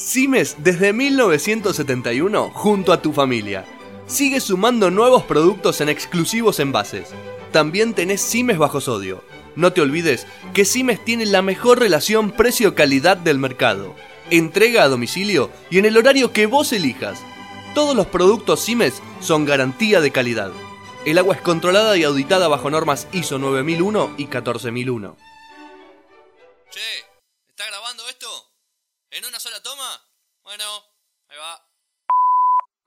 Simes desde 1971 junto a tu familia. Sigue sumando nuevos productos en exclusivos envases. También tenés Simes bajo sodio. No te olvides que Simes tiene la mejor relación precio-calidad del mercado. Entrega a domicilio y en el horario que vos elijas. Todos los productos Simes son garantía de calidad. El agua es controlada y auditada bajo normas ISO 9001 y 14001. Che. ¿En una sola toma? Bueno, ahí va.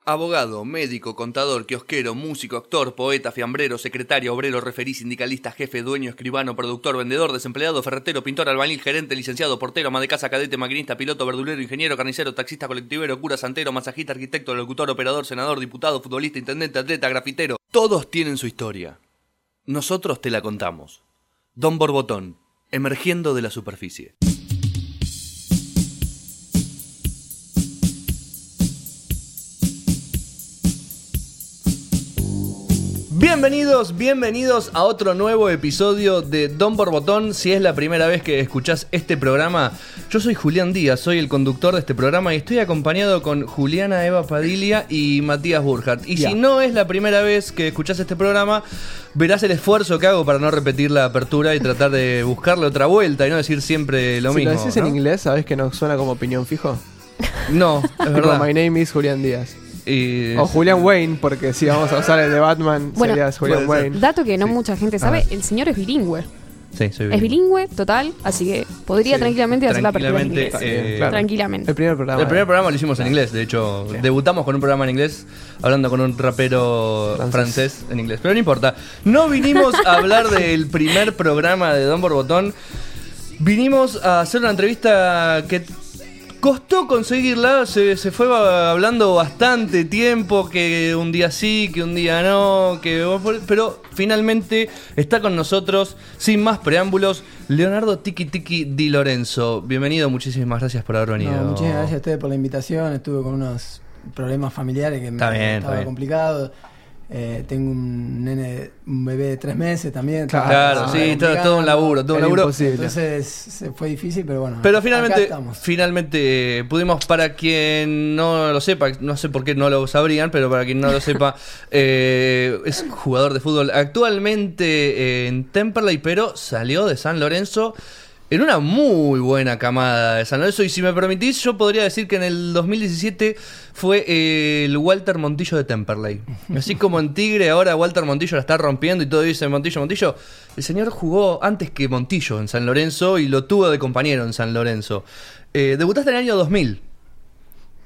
Abogado, médico, contador, kiosquero, músico, actor, poeta, fiambrero, secretario, obrero, referí, sindicalista, jefe, dueño, escribano, productor, vendedor, desempleado, ferretero, pintor, albañil, gerente, licenciado, portero, ama de casa, cadete, maquinista, piloto, verdulero, ingeniero, carnicero, taxista, colectivero, cura, santero, masajista, arquitecto, locutor, operador, senador, diputado, futbolista, intendente, atleta, grafitero. Todos tienen su historia. Nosotros te la contamos. Don Borbotón, emergiendo de la superficie. Bienvenidos, bienvenidos a otro nuevo episodio de Don Borbotón. Si es la primera vez que escuchás este programa, yo soy Julián Díaz, soy el conductor de este programa y estoy acompañado con Juliana Eva Padilla y Matías Burhardt. Y si no es la primera vez que escuchás este programa, verás el esfuerzo que hago para no repetir la apertura y tratar de buscarle otra vuelta y no decir siempre lo si mismo. lo decís ¿no? en inglés, ¿sabes que no suena como opinión fijo? No, es verdad. My name is Julián Díaz. O Julián Wayne, porque si vamos a usar el de Batman, Bueno, serías Julián puede ser. Wayne. Dato que no Sí. mucha gente sabe, el señor es bilingüe. Sí, soy Es bilingüe, total, así que podría Sí, tranquilamente hacer la apertura en tranquilamente, inglés. eh, Claro. Tranquilamente. El primer programa. El primer programa lo hicimos en inglés, de hecho, debutamos con un programa en inglés, hablando con un rapero francés. Francés. en inglés. Pero no importa, no vinimos a hablar del primer programa de Don Borbotón, vinimos a hacer una entrevista que costó conseguirla, se, se fue hablando bastante tiempo, que un día sí, que un día no, que pero finalmente está con nosotros, sin más preámbulos, Leonardo Tiki Tiki Di Lorenzo. Bienvenido, muchísimas gracias por haber venido. No, muchísimas gracias a ustedes por la invitación. Estuve con unos problemas familiares que me bien, estaba complicado. Eh, tengo un nene, un bebé de tres meses también. Claro, sí, todo, un laburo, todo un laburo. imposible. Entonces se fue difícil, pero bueno. Pero finalmente, finalmente pudimos, para quien no lo sepa, no sé por qué no lo sabrían, pero para quien no lo sepa, eh, es jugador de fútbol actualmente eh, en Temperley, pero salió de San Lorenzo en una muy buena camada de San Lorenzo. Y si me permitís, yo podría decir que en el 2017 fue eh, el Walter Montillo de Temperley. Así como en Tigre, ahora Walter Montillo la está rompiendo y todo dice Montillo, Montillo. El señor jugó antes que Montillo en San Lorenzo y lo tuvo de compañero en San Lorenzo. Eh, debutaste en el año 2000.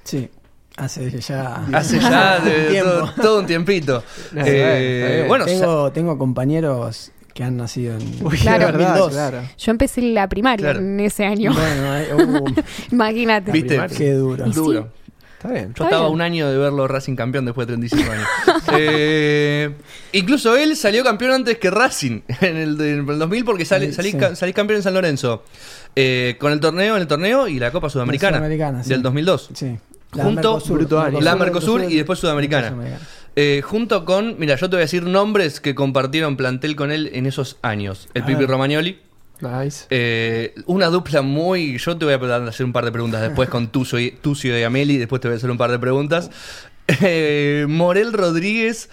Sí, hace ya. Hace ya de- un todo, todo un tiempito. Eh, bueno, tengo, tengo compañeros que han nacido en. Uy, Claro. verdad, 2002. claro. Yo empecé la primaria Claro. en ese año. Bueno, eh, uh, Imagínate. ¿Viste? qué duro. Y sí. duro. Está bien. Yo Está estaba bien. un año de verlo Racing campeón después de 35 años. Eh, incluso él salió campeón antes que Racing en el, en el 2000 porque sale, Sí, salí, sí. ca- salí campeón en San Lorenzo. Eh, con el torneo, en el torneo y la Copa Sudamericana, Sudamericana, sí. del 2002. Sí. Junto- Bruto año. La Mercosur y después Sudamericana. Eh, junto con, mira, yo te voy a decir nombres que compartieron plantel con él en esos años. El Pipi. Romagnoli. Nice. eh, una dupla muy. Yo te voy a hacer un par de preguntas después con Tucio y, Tucio y Ameli. Después te voy a hacer un par de preguntas. Eh, Morel Rodríguez.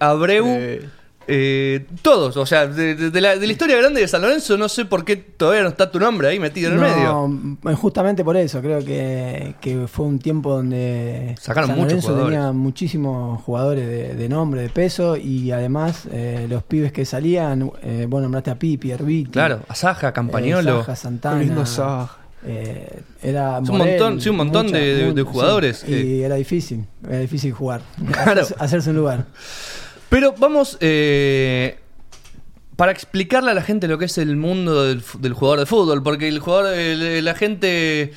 Abreu. Eh, todos. O sea, de, de- de la, de la historia grande de San Lorenzo, no sé por qué todavía no está tu nombre ahí metido en el medio. No, eh, justamente por eso, creo que, que fue un tiempo donde Sacaron San Lorenzo jugadores. tenía muchísimos jugadores de, de nombre, de peso, y además eh, los pibes que salían, eh, vos nombraste a Pipi, Herbiti, Claro, Asaja, Campañolo. eh, Saja, Santana, Qué lindo Saj. eh, era un montón, sí, un montón de- de- de mucha- jugadores, sí, eh. y era difícil, era difícil jugar, Claro. hacerse, hacerse un lugar. Pero vamos, eh, para explicarle a la gente lo que es el mundo del, del jugador de fútbol, porque el jugador, el- la gente,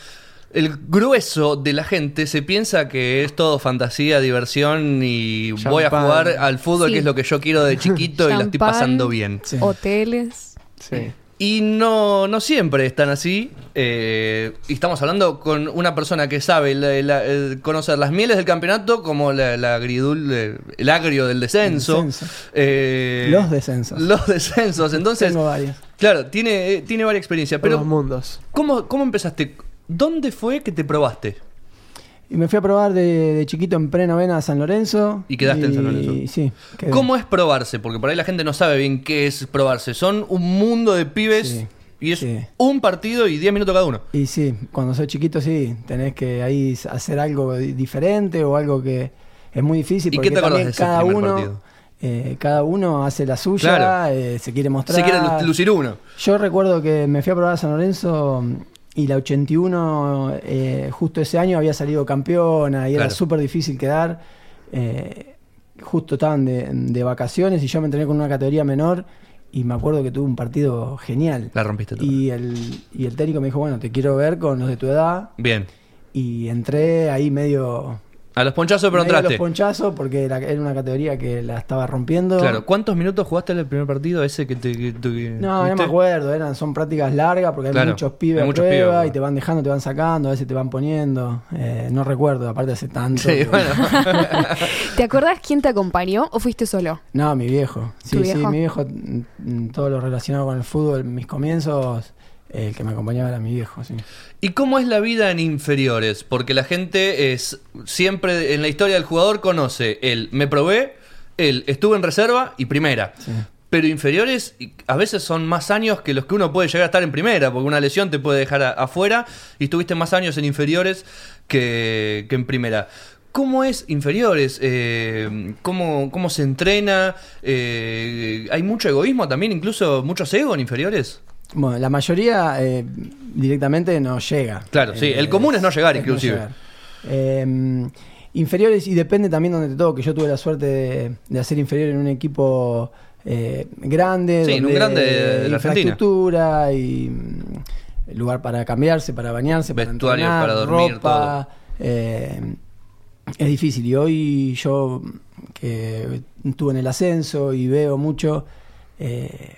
el grueso de la gente se piensa que es todo fantasía, diversión y voy a jugar al fútbol, Sí. que es lo que yo quiero de chiquito y la estoy Champán. pasando bien. Sí. Hoteles. Sí. Y no, no siempre están así. eh, y estamos hablando con una persona que sabe la- la- el conocer las mieles del campeonato como la, la agridul- eh, el agrio del descenso. Eh, Los descensos. Los descensos. Entonces, Tengo varios. claro, tiene, tiene varias experiencias. Pero Pero, los mundos. ¿cómo, ¿cómo empezaste ¿Dónde fue que te probaste? Y me fui a probar de, de chiquito en pre-novena a San Lorenzo. Y quedaste en San Lorenzo. Y sí. quedé. ¿Cómo es probarse? Porque por ahí la gente no sabe bien qué es probarse. Son un mundo de pibes Sí, y es sí. un partido y 10 minutos cada uno. Y sí, cuando sos chiquito sí, tenés que ahí hacer algo di- diferente o algo que es muy difícil. ¿Y porque qué te acordás de ese cada uno, partido? eh, cada uno hace la suya, Claro. eh, se quiere mostrar. Se quiere lu- lucir uno. Yo recuerdo que me fui a probar a San Lorenzo y la 81, eh, justo ese año había salido campeona y era súper difícil quedar. Eh, justo estaban de, de vacaciones y yo me entrené con una categoría menor y me acuerdo que tuve un partido genial. La rompiste toda. Y el, y el técnico me dijo, bueno, te quiero ver con los de tu edad. Bien. Y entré ahí medio... A los ponchazos pero medio a los entraste. ponchazos porque era, era una categoría que la estaba rompiendo. Claro. ¿Cuántos minutos jugaste en el primer partido? Ese que te. que No, no me acuerdo, eran, son prácticas largas porque hay muchos pibes hay a prueba pibes, y te van dejando, te van sacando, a veces te van poniendo. Eh, no recuerdo, aparte hace tanto. Sí, que- bueno. ¿Te acordás quién te acompañó o fuiste solo? No, mi viejo. Sí, ¿Tu sí, mi viejo, mm, todo lo relacionado con el fútbol, mis comienzos, el que me acompañaba era mi viejo, sí. ¿Y cómo es la vida en inferiores? Porque la gente es siempre en la historia del jugador conoce el me probé, el estuve en reserva y primera. Sí. Pero inferiores a veces son más años que los que uno puede llegar a estar en primera, porque una lesión te puede dejar a- afuera y estuviste más años en inferiores que, que en primera. ¿Cómo es inferiores? Eh, ¿cómo, ¿Cómo se entrena? Eh, ¿Hay mucho egoísmo también, incluso muchos ego en inferiores? Bueno, la mayoría eh, directamente no llega. Claro, sí, el común es no llegar, inclusive. llegar. Eh, inferiores, y depende también donde te toque. Yo tuve la suerte de, de hacer inferior en un equipo eh, grande, Sí, en un donde grande de la infraestructura y mm, lugar para cambiarse, para bañarse, para Vestuario entrenar, para dormir, ropa. eh, es difícil. Y hoy yo que estuve en el ascenso y veo mucho eh,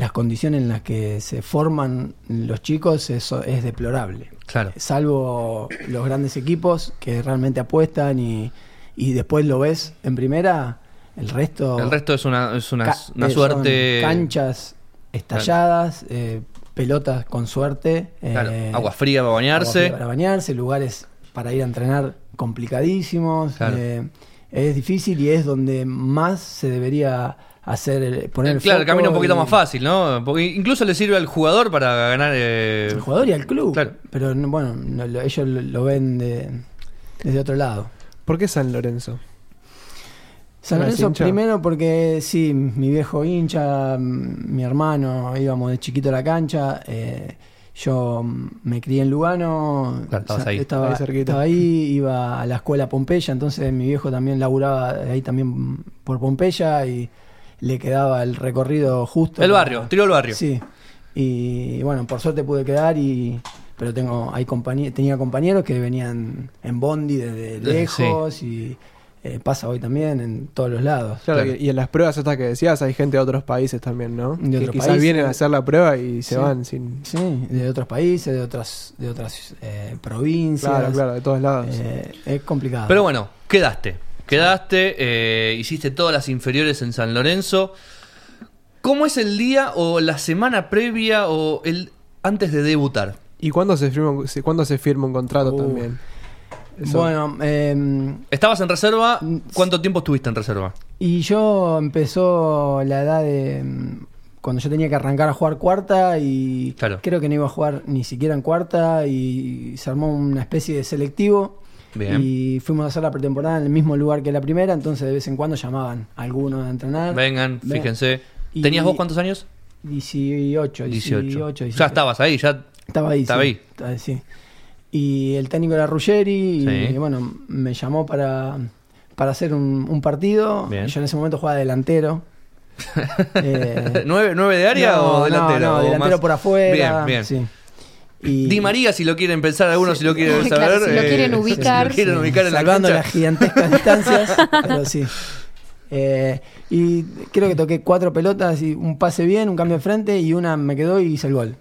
las condiciones en las que se forman los chicos eso es deplorable. Claro. Salvo los grandes equipos que realmente apuestan y, y después lo ves en primera, el resto... El resto es una, es una, ca- una eh, suerte. canchas estalladas, eh, pelotas con suerte. Claro, eh, agua fría para bañarse. agua fría para bañarse, lugares para ir a entrenar complicadísimos. Claro. eh, es difícil y es donde más se debería hacer el- poner el claro, el camino un poquito y- más fácil, ¿no? Porque incluso le sirve al jugador para ganar. eh, al jugador y al club. Claro. Pero no, bueno, no, lo- ellos lo, lo ven de- desde otro lado. ¿Por qué San Lorenzo? San ¿Eras Lorenzo primero porque sí, mi viejo hincha, mi hermano, íbamos de chiquito a la cancha. eh, yo me crié en Lugano, Claro, estabas o sea, ahí. Estaba, Ahí cerquita. estaba ahí, iba a la escuela Pompeya, entonces mi viejo también laburaba ahí también por Pompeya y le quedaba el recorrido justo. El para- barrio, tiró el barrio. Sí. Y bueno, por suerte pude quedar y pero tengo hay compañe- tenía compañeros que venían en bondi desde lejos y eh, pasa hoy también en todos los lados. Claro, Claro. y y en las pruebas estas que decías hay gente de otros países también, ¿no? De que quizás países. vienen a hacer la prueba y se Sí. van sin... Sí, de otros países, de otras de otras eh, provincias. Claro, claro, de todos lados. Eh, es complicado. Pero bueno, quedaste. Quedaste, eh, hiciste todas las inferiores en San Lorenzo. ¿Cómo es el día o la semana previa o el antes de debutar? ¿Y cuándo se firma, cuándo se firma un contrato Uh. también? Eso- bueno, eh, ¿Estabas en reserva? ¿Cuánto tiempo estuviste en reserva? Y yo empezó la edad de mm, cuando yo tenía que arrancar a jugar cuarta y Claro. creo que no iba a jugar ni siquiera en cuarta y se armó una especie de selectivo Bien. y fuimos a hacer la pretemporada en el mismo lugar que la primera, entonces de vez en cuando llamaban a algunos a entrenar. Vengan, Ven. fíjense. Y- ¿Tenías vos cuántos años? 18, 18, 18. 17. Ya estabas ahí, ya. Estaba ahí. Estaba sí. ahí. Estaba- sí. Y el técnico era Ruggeri y, bueno, me llamó para, para hacer un, un partido. Bien. Yo en ese momento jugaba delantero. Eh, ¿Nueve, nueve de área no, o delantero? No, delantero más? por afuera. Bien, bien. sí. Y, Di María, si lo quieren pensar algunos, si lo quieren saber. Si lo eh, quieren ubicar. Si lo quieren sí, ubicar en la salvando cancha. las gigantescas distancias, pero sí. Eh, y creo que toqué cuatro pelotas y un pase bien, un cambio de frente y una me quedó y hice el gol.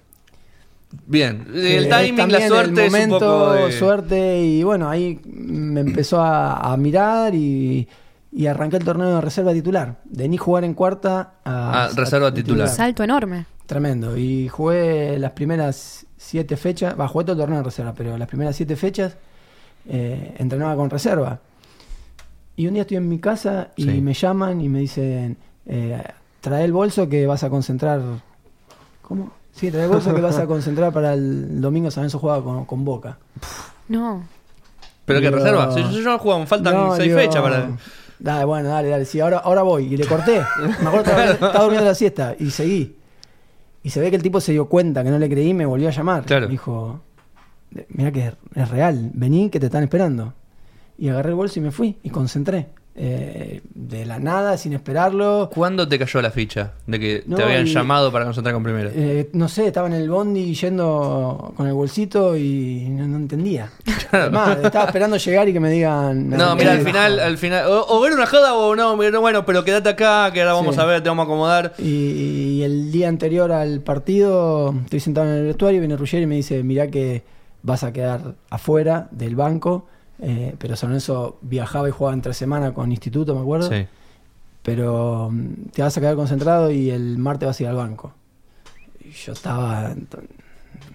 Bien, el Eh, timing, la suerte el momento, es un poco de- suerte y bueno, ahí me empezó a, a mirar y, y arranqué el torneo de reserva titular. De ni jugar en cuarta a, Ah, reserva titular. Un salto enorme. Tremendo. Y jugué las primeras siete fechas, va, jugué todo el torneo de reserva, pero las primeras siete fechas eh, entrenaba con reserva. Y un día estoy en mi casa y Sí. me llaman y me dicen, eh, trae el bolso que vas a concentrar. ¿Cómo? Sí, trae el bolso que vas a concentrar para el domingo San Lorenzo juega con, con Boca. No. Pero que Digo, reserva. Si yo, yo no jugamos, faltan No, seis digo, fechas para. Dale, bueno, dale, dale. Sí, ahora, ahora voy. Y le corté. Me acuerdo que estaba, estaba durmiendo la siesta y seguí. Y se ve que el tipo se dio cuenta que no le creí y me volvió a llamar. Claro. Me dijo, mira que es real, vení que te están esperando. Y agarré el bolso y me fui y concentré. Eh, de la nada, sin esperarlo. ¿Cuándo te cayó la ficha de que No, te habían y- llamado para concentrar con primero? Eh, no sé, estaba en el bondi yendo con el bolsito y no, no entendía. Además, estaba esperando llegar y que me digan. No, mira, al final, al final, o, o ver una joda o no, mira, bueno, pero quédate acá, que ahora vamos Sí. a ver, te vamos a acomodar. Y, y el día anterior al partido, estoy sentado en el vestuario y viene Ruggeri y me dice, mirá que vas a quedar afuera del banco, eh, pero San Lorenzo viajaba y jugaba entre semana con Instituto, me acuerdo, Sí. pero mm, te vas a quedar concentrado y el martes vas a ir al banco. Y yo estaba en,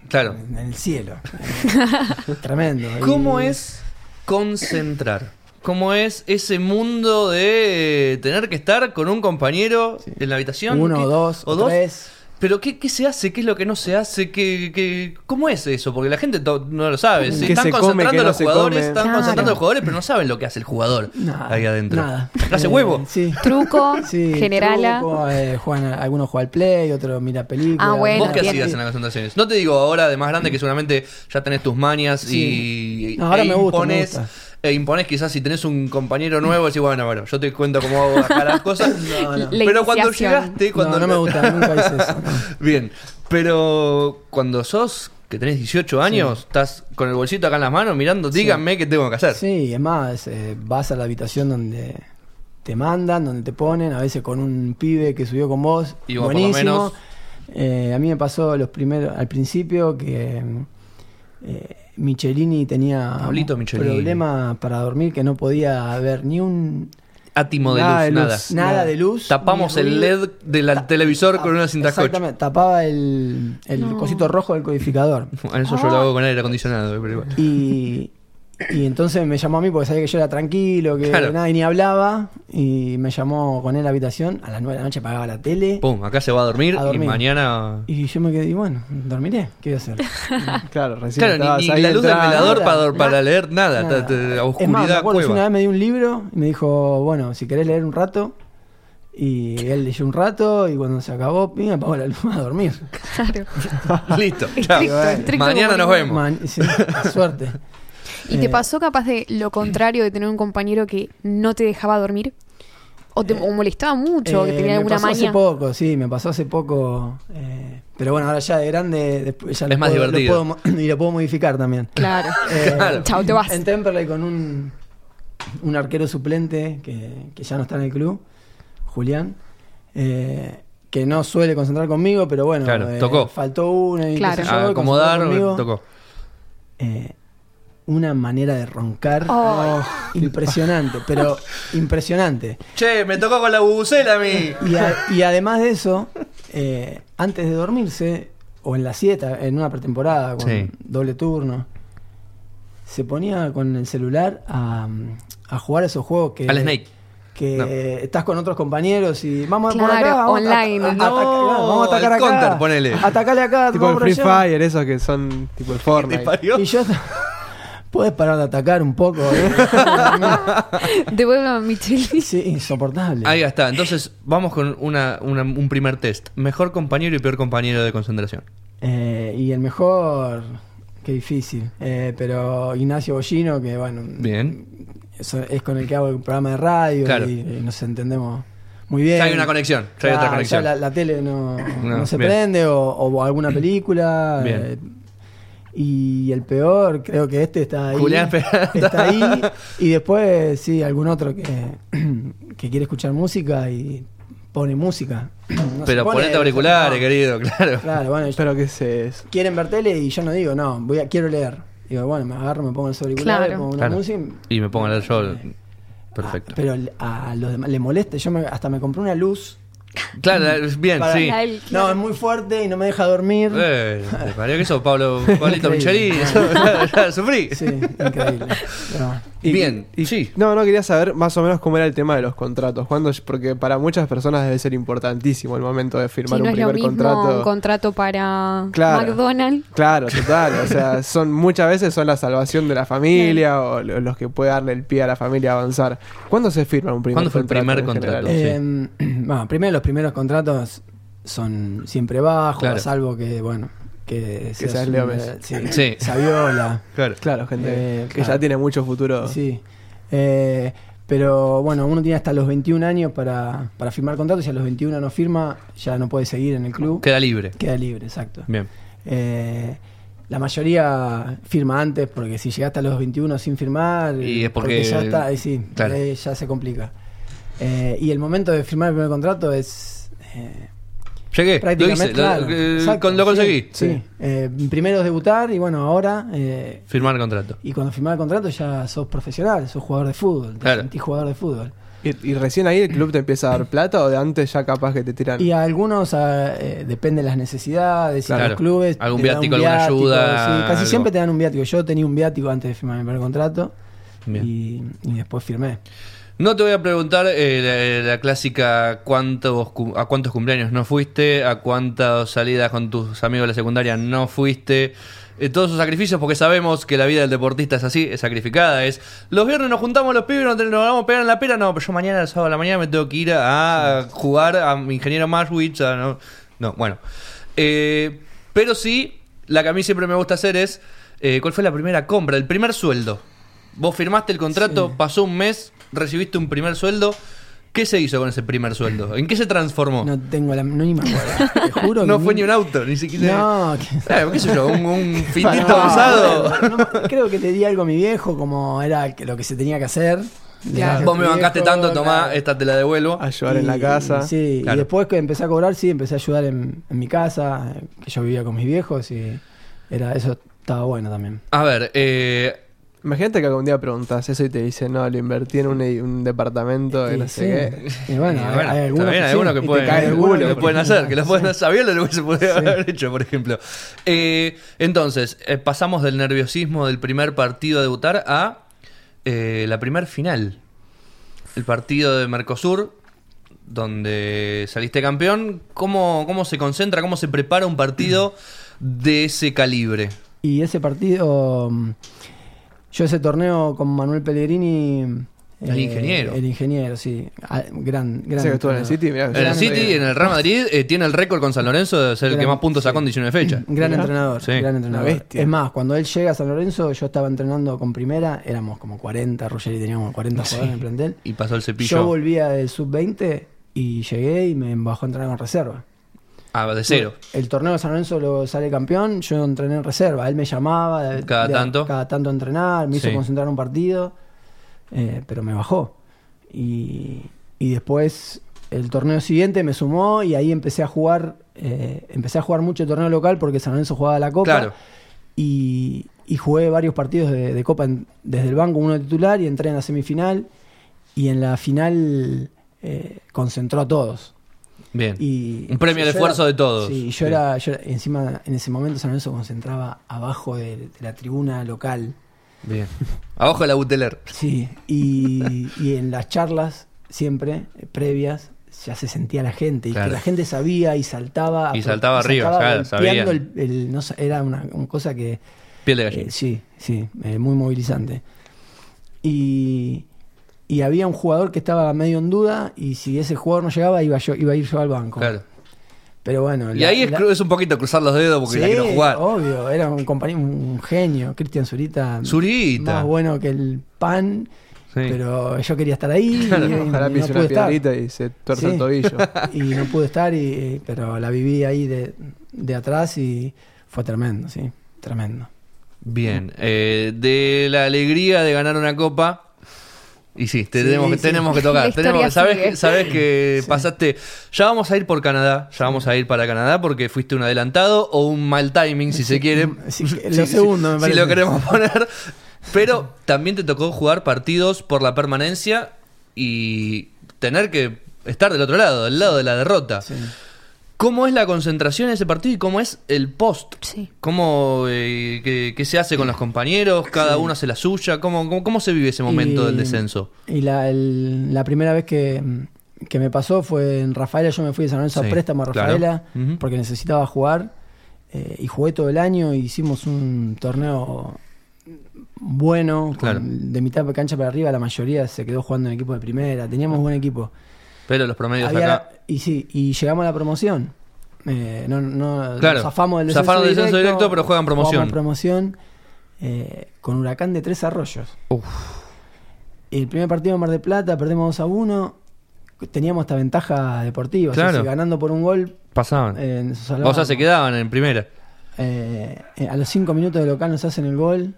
Claro. en el cielo. Tremendo. ¿Cómo Y- es concentrar? ¿Cómo es ese mundo de tener que estar con un compañero en la habitación? Uno ¿Qué- o dos, o o dos? tres. ¿Pero qué, qué se hace? ¿Qué es lo que no se hace? ¿Qué, qué- cómo es eso? Porque la gente no lo sabe. Sí, ¿Qué están come, concentrando no los jugadores, están Claro. concentrando los jugadores, pero no saben lo que hace el jugador Nada, ahí adentro. Nada. ¿Hace Eh, huevo? Sí. Truco, Sí, generala. truco, eh, juegan, algunos juegan al play, otros mira películas. Ah, bueno, ¿Vos qué hacías en las concentraciones? No te digo ahora de más grande que seguramente ya tenés tus Sí. y, No, ahora e me gusta, me imponés, gusta. E imponés quizás si tenés un compañero nuevo, decís, bueno, bueno, yo te cuento cómo hago acá las cosas. No, no. La Pero cuando llegaste, cuando no, no me gusta, nunca hice eso. Bien, pero cuando sos que tenés 18 años, estás con el bolsito acá en las manos mirando, díganme qué tengo que hacer. Sí, es más, eh, vas a la habitación donde te mandan, donde te ponen, a veces con un pibe que subió con vos. Y vos por lo buenísimo. menos- Eh, a mí me pasó los primeros, al principio que eh, Michelini tenía Michelini. problema para dormir que no podía ver ni un Átimo de Nada de luz, nada. nada de luz. Tapamos el. LED del Ta- televisor con una cinta scotch. Exactamente, tapaba el, el No. cosito rojo del codificador. Eso yo lo hago con aire acondicionado, pero igual. Y, y entonces me llamó a mí porque sabía que yo era tranquilo, que Claro. nadie ni hablaba. Y me llamó con él a la habitación. A las 9 de la noche apagaba la tele. Pum, acá se va a dormir, A dormir. y mañana. Y yo me quedé, y bueno, dormiré. ¿Qué voy a hacer? Claro, recién Claro, ni, ni ahí la luz del velador Nada, para, para nada, leer nada, Nada. ta- ta- es más, me oscuridad acuerdo que una cueva. vez me dio un libro y me dijo, bueno, si querés leer un rato. Y él leyó un rato y cuando se acabó, pim, apagó la luz a dormir. Claro. Listo, chao. Estricto, estricto Mañana nos vemos. Man- sí, suerte. ¿Y te Eh, pasó capaz de lo contrario de tener un compañero que no te dejaba dormir? ¿O te o molestaba mucho? ¿O que Eh, tenía me alguna pasó hace maña? poco, sí, me pasó hace poco. eh, pero bueno, ahora ya de grande después ya Es lo más puedo- lo divertido. puedo y lo puedo modificar también. Claro. Eh, Claro. Chao, te vas. En Temperley con un, un arquero suplente que, que ya no está en el club, Julián, eh, que no suele concentrar conmigo, pero bueno, Claro, eh, tocó. faltó uno y qué Claro. sé yo, acomodar, tocó. Eh, una manera de roncar Oh. impresionante, pero impresionante. Che, me tocó con la bubucela a mí. Y, a- y además de eso, eh, antes de dormirse, o en la siesta, en una pretemporada con Sí. doble turno, se ponía con el celular a, a jugar esos juegos que. Al Snake. Que No. estás con otros compañeros y vamos por Claro, acá, vamos a- online. a- a- No, ataca- vamos a atacar acá. counter, ponele. Atacale acá, Tipo el por Free allá. Fire, esos que son tipo el ¿Te Fortnite. Y yo. Puedes parar de atacar un poco, ¿eh? Devuelvo a Micheli. sí, insoportable. Ahí está. Entonces, vamos con una, una- un primer test. Mejor compañero y peor compañero de concentración. Eh, y el mejor, qué difícil. Eh, pero Ignacio Bollino, que bueno, Bien. eso es con el que hago el programa de radio Claro. y, y nos entendemos muy bien. Ya hay una conexión. Ya hay otra Claro, conexión. ya la, la tele no, No, no se bien. prende o, o alguna película. Bien. eh, y el peor, creo que este está ahí. Julián. Está ahí. Y después, sí, algún otro que, que quiere escuchar música y pone música. No Pero pone- ponete auriculares, no. querido, claro. Claro, bueno, yo- Pero que se es. quieren ver tele y yo no digo, no, voy a, quiero leer. Digo, bueno, me agarro, me pongo el auriculares, Claro. pongo una Claro. música. Y me pongo a leer yo. Perfecto. Ah, pero a los demás le molesta. Yo me- hasta me compré una luz Claro, bien, Para- sí. La del- No, es muy fuerte y no me deja dormir. Eh, ¿te pareció que eso, Pablo, Pablito Increíble. Micheli? Eso, ya, ya sufrí. Sí, increíble. Pero. Y- Bien, y- sí. No, no quería saber más o menos cómo era el tema de los contratos. Cuando, porque para muchas personas debe ser importantísimo el momento de Si firmar no un es lo primer mismo contrato. un contrato para Claro. McDonald's. Claro, total. O sea, son muchas veces son la salvación de la familia o lo- los que puede darle el pie a la familia a avanzar. ¿Cuándo se firma un primer ¿Cuándo fue el contrato? primer contrato? Sí. Eh, bueno, primero los primeros contratos son siempre bajos, Claro. salvo que, bueno, que, seas un- Leo Messi. Sí, Sí. Saviola. Claro. Claro, gente Eh, que claro. ya tiene mucho futuro. Sí. Eh, pero bueno, uno tiene hasta los 21 años para, para firmar contratos. Si a los 21 no firma, ya no puede seguir en el club. Queda libre. Queda libre, exacto. Bien. Eh, la mayoría firma antes porque si llegaste a los 21 sin firmar, Y es porque- ya está, ahí sí, Claro. ya se complica. Eh, y el momento de firmar el primer contrato es eh, Llegué, lo prácticamente hice, lo, claro, eh, exacto, con- lo sí, conseguí. Sí, Eh, primero es debutar y bueno, ahora eh, Firmar el contrato. y cuando firmás el contrato ya sos profesional, sos jugador de fútbol, te Claro. sentís jugador de fútbol. ¿Y, y recién ahí el club te empieza a dar plata o de antes ya capaz que te tiran? Y a algunos ah, eh, depende de las necesidades, y Claro. los clubes. Algún un viático, alguna ayuda, sí, casi algo. siempre te dan un viático. Yo tenía un viático antes de firmar mi primer contrato y, y después firmé. No te voy a preguntar eh, la, la clásica cuántos cu- a cuántos cumpleaños no fuiste, a cuántas salidas con tus amigos de la secundaria no fuiste, eh, todos esos sacrificios, porque sabemos que la vida del deportista es así, es sacrificada, es los viernes nos juntamos los pibes, nos, nos vamos a pegar en la pera, no, pero yo mañana, el sábado a la mañana me tengo que ir a, jugar a mi ingeniero a no, no, bueno. Eh, pero sí, la que a mí siempre me gusta hacer es, eh, ¿cuál fue la primera compra? El primer sueldo. Vos firmaste el contrato, Sí. pasó un mes, recibiste un primer sueldo. ¿Qué se hizo con ese primer sueldo? ¿En qué se transformó? No No, tengo la. No ni me acuerdo. Te juro que fue ni un auto, ni siquiera. No, que- Eh, ¿Qué sé yo? Un, un fitito No, usado. no, creo que le di algo a mi viejo como era que- lo que se tenía que hacer. Le a Vos tu me bancaste viejo, tanto, tomá, claro. esta te la devuelvo. Ayudar en la Y- casa. Sí, Claro. y después que empecé a cobrar, sí, empecé a ayudar en, en mi casa, eh, que yo vivía con mis viejos y era eso estaba bueno también. A ver, eh, Imagínate que algún día preguntas eso y te dicen, no, lo invertí en un, un departamento y Y no sí. sé qué. Y bueno, y bueno, hay algunos que, algunos que pueden, alguno que pueden hacer, que lo pueden hacer. Sabía lo que se podía Sí. haber hecho, por ejemplo. Eh, entonces, eh, pasamos del nerviosismo del primer partido a debutar a eh, la primer final. El partido de Mercosur, donde saliste campeón. ¿Cómo, ¿Cómo se concentra, cómo se prepara un partido de ese calibre? Y ese partido, mm, yo ese torneo con Manuel Pellegrini... eh, El ingeniero. El ingeniero, sí. Ah, Gran, gran que estuvo en el. City, mirá, En el Gran City, en el Real Madrid, eh, tiene el récord con San Lorenzo de ser el que más puntos sacó en sí. 19 fechas. Gran Mirá. entrenador, Sí. gran entrenador. Una bestia. Es más, cuando él llega a San Lorenzo, yo estaba entrenando con primera, éramos como 40, Ruggeri teníamos 40 jugadores en el plantel. Y pasó el cepillo. Yo volvía del sub-20 y llegué y me bajó a entrenar con reserva. Ah, de cero. El torneo de San Lorenzo lo sale campeón, yo entrené en reserva. Él me llamaba de- Cada de- tanto. cada tanto a entrenar, me hizo Sí. concentrar un partido, eh, pero me bajó. Y, y después el torneo siguiente me sumó y ahí empecé a jugar, eh, empecé a jugar mucho el torneo local porque San Lorenzo jugaba la Copa. Claro. Y, y jugué varios partidos de, de Copa en- desde el banco, uno de titular, y entré en la semifinal. Y en la final eh, concentró a todos. Bien. Y Un premio al esfuerzo era- de todos. Sí, yo Sí. era, yo era- encima en ese momento San Lorenzo concentraba abajo de, de la tribuna local. Bien. Abajo de la Buteler. Sí, y, y en las charlas siempre eh, previas ya se sentía la gente y que la gente sabía y saltaba Y saltaba arriba, claro, sabían. el- el- no sé, era una, una cosa que Piel de gallina. eh, sí, sí, eh, muy movilizante. Y, y había un jugador que estaba medio en duda y si ese jugador no llegaba iba yo iba a ir yo al banco. claro. Pero bueno, Y la- ahí es, la- es un poquito cruzar los dedos porque la Sí, quiero jugar. Obvio, era un compañero, un genio, Cristian Zurita. Zurita. Más bueno que el pan, Sí. pero yo quería estar ahí Claro, y, Ojalá no una piedrita y se tuerce Sí. el tobillo. Y no pude estar, y, pero la viví ahí de, de atrás y fue tremendo, sí, tremendo. Bien. Eh, de la alegría de ganar una copa. Y sí, tenemos, que, sí. tenemos que tocar. Tenemos, sabes, que- sabes que pasaste. Ya vamos a ir por Canadá. Ya vamos a ir para Canadá porque fuiste un adelantado o un mal timing, si se quiere. Sí, lo segundo, me Si lo queremos poner. Pero también te tocó jugar partidos por la permanencia y tener que estar del otro lado, del lado de la derrota. ¿Cómo es la concentración en ese partido y cómo es el post? Sí. ¿Cómo, eh, qué, qué se hace con los compañeros? ¿Cada uno hace la suya? ¿Cómo, cómo, cómo se vive ese momento Y- del descenso? Y la, el- la primera vez que, que me pasó fue en Rafaela. Yo me fui de San Lorenzo Sí, a préstamo a claro. Rafaela porque necesitaba jugar. eh, y jugué todo el año. y Hicimos un torneo bueno. con- Claro. de mitad de cancha para arriba, la mayoría se quedó jugando en equipo de primera. Teníamos buen equipo. Pero los promedios Había acá... y sí, y llegamos a la promoción. Eh, no, no, Claro. zafamos del descenso, del descenso directo, pero juegan promoción. promoción eh, con Huracán de Tres Arroyos. Uf. El primer partido en Mar del Plata, perdemos 2 a 1. Teníamos esta ventaja deportiva. o sea, Claro. si ganando por un gol, Pasaban. eh, o sea, se quedaban en primera. Eh, eh, a los 5 minutos de local nos hacen el gol.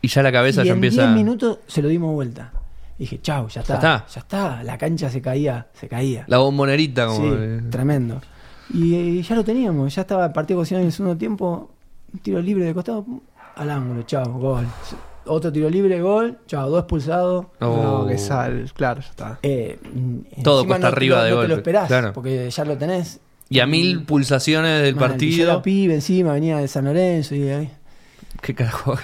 Y ya la cabeza y ya en empieza... 10 minutos se lo dimos vuelta. Dije, chau, ya está, está. ya está. La cancha se caía, se caía. La bombonerita como... Sí, eh, tremendo. Y, eh, ya lo teníamos, ya estaba el partido cocinado en el segundo tiempo, un tiro libre de costado, al ángulo, chao, gol. Otro tiro libre, gol, chao, dos expulsados. oh. No, que sal, claro, ya está. Eh, Todo cuesta no arriba de no te golpe, lo esperás, claro. porque ya lo tenés. Y a mil pulsaciones del Mal, y yo partido... era pibe encima, venía de San Lorenzo, y, ¿Qué carajo?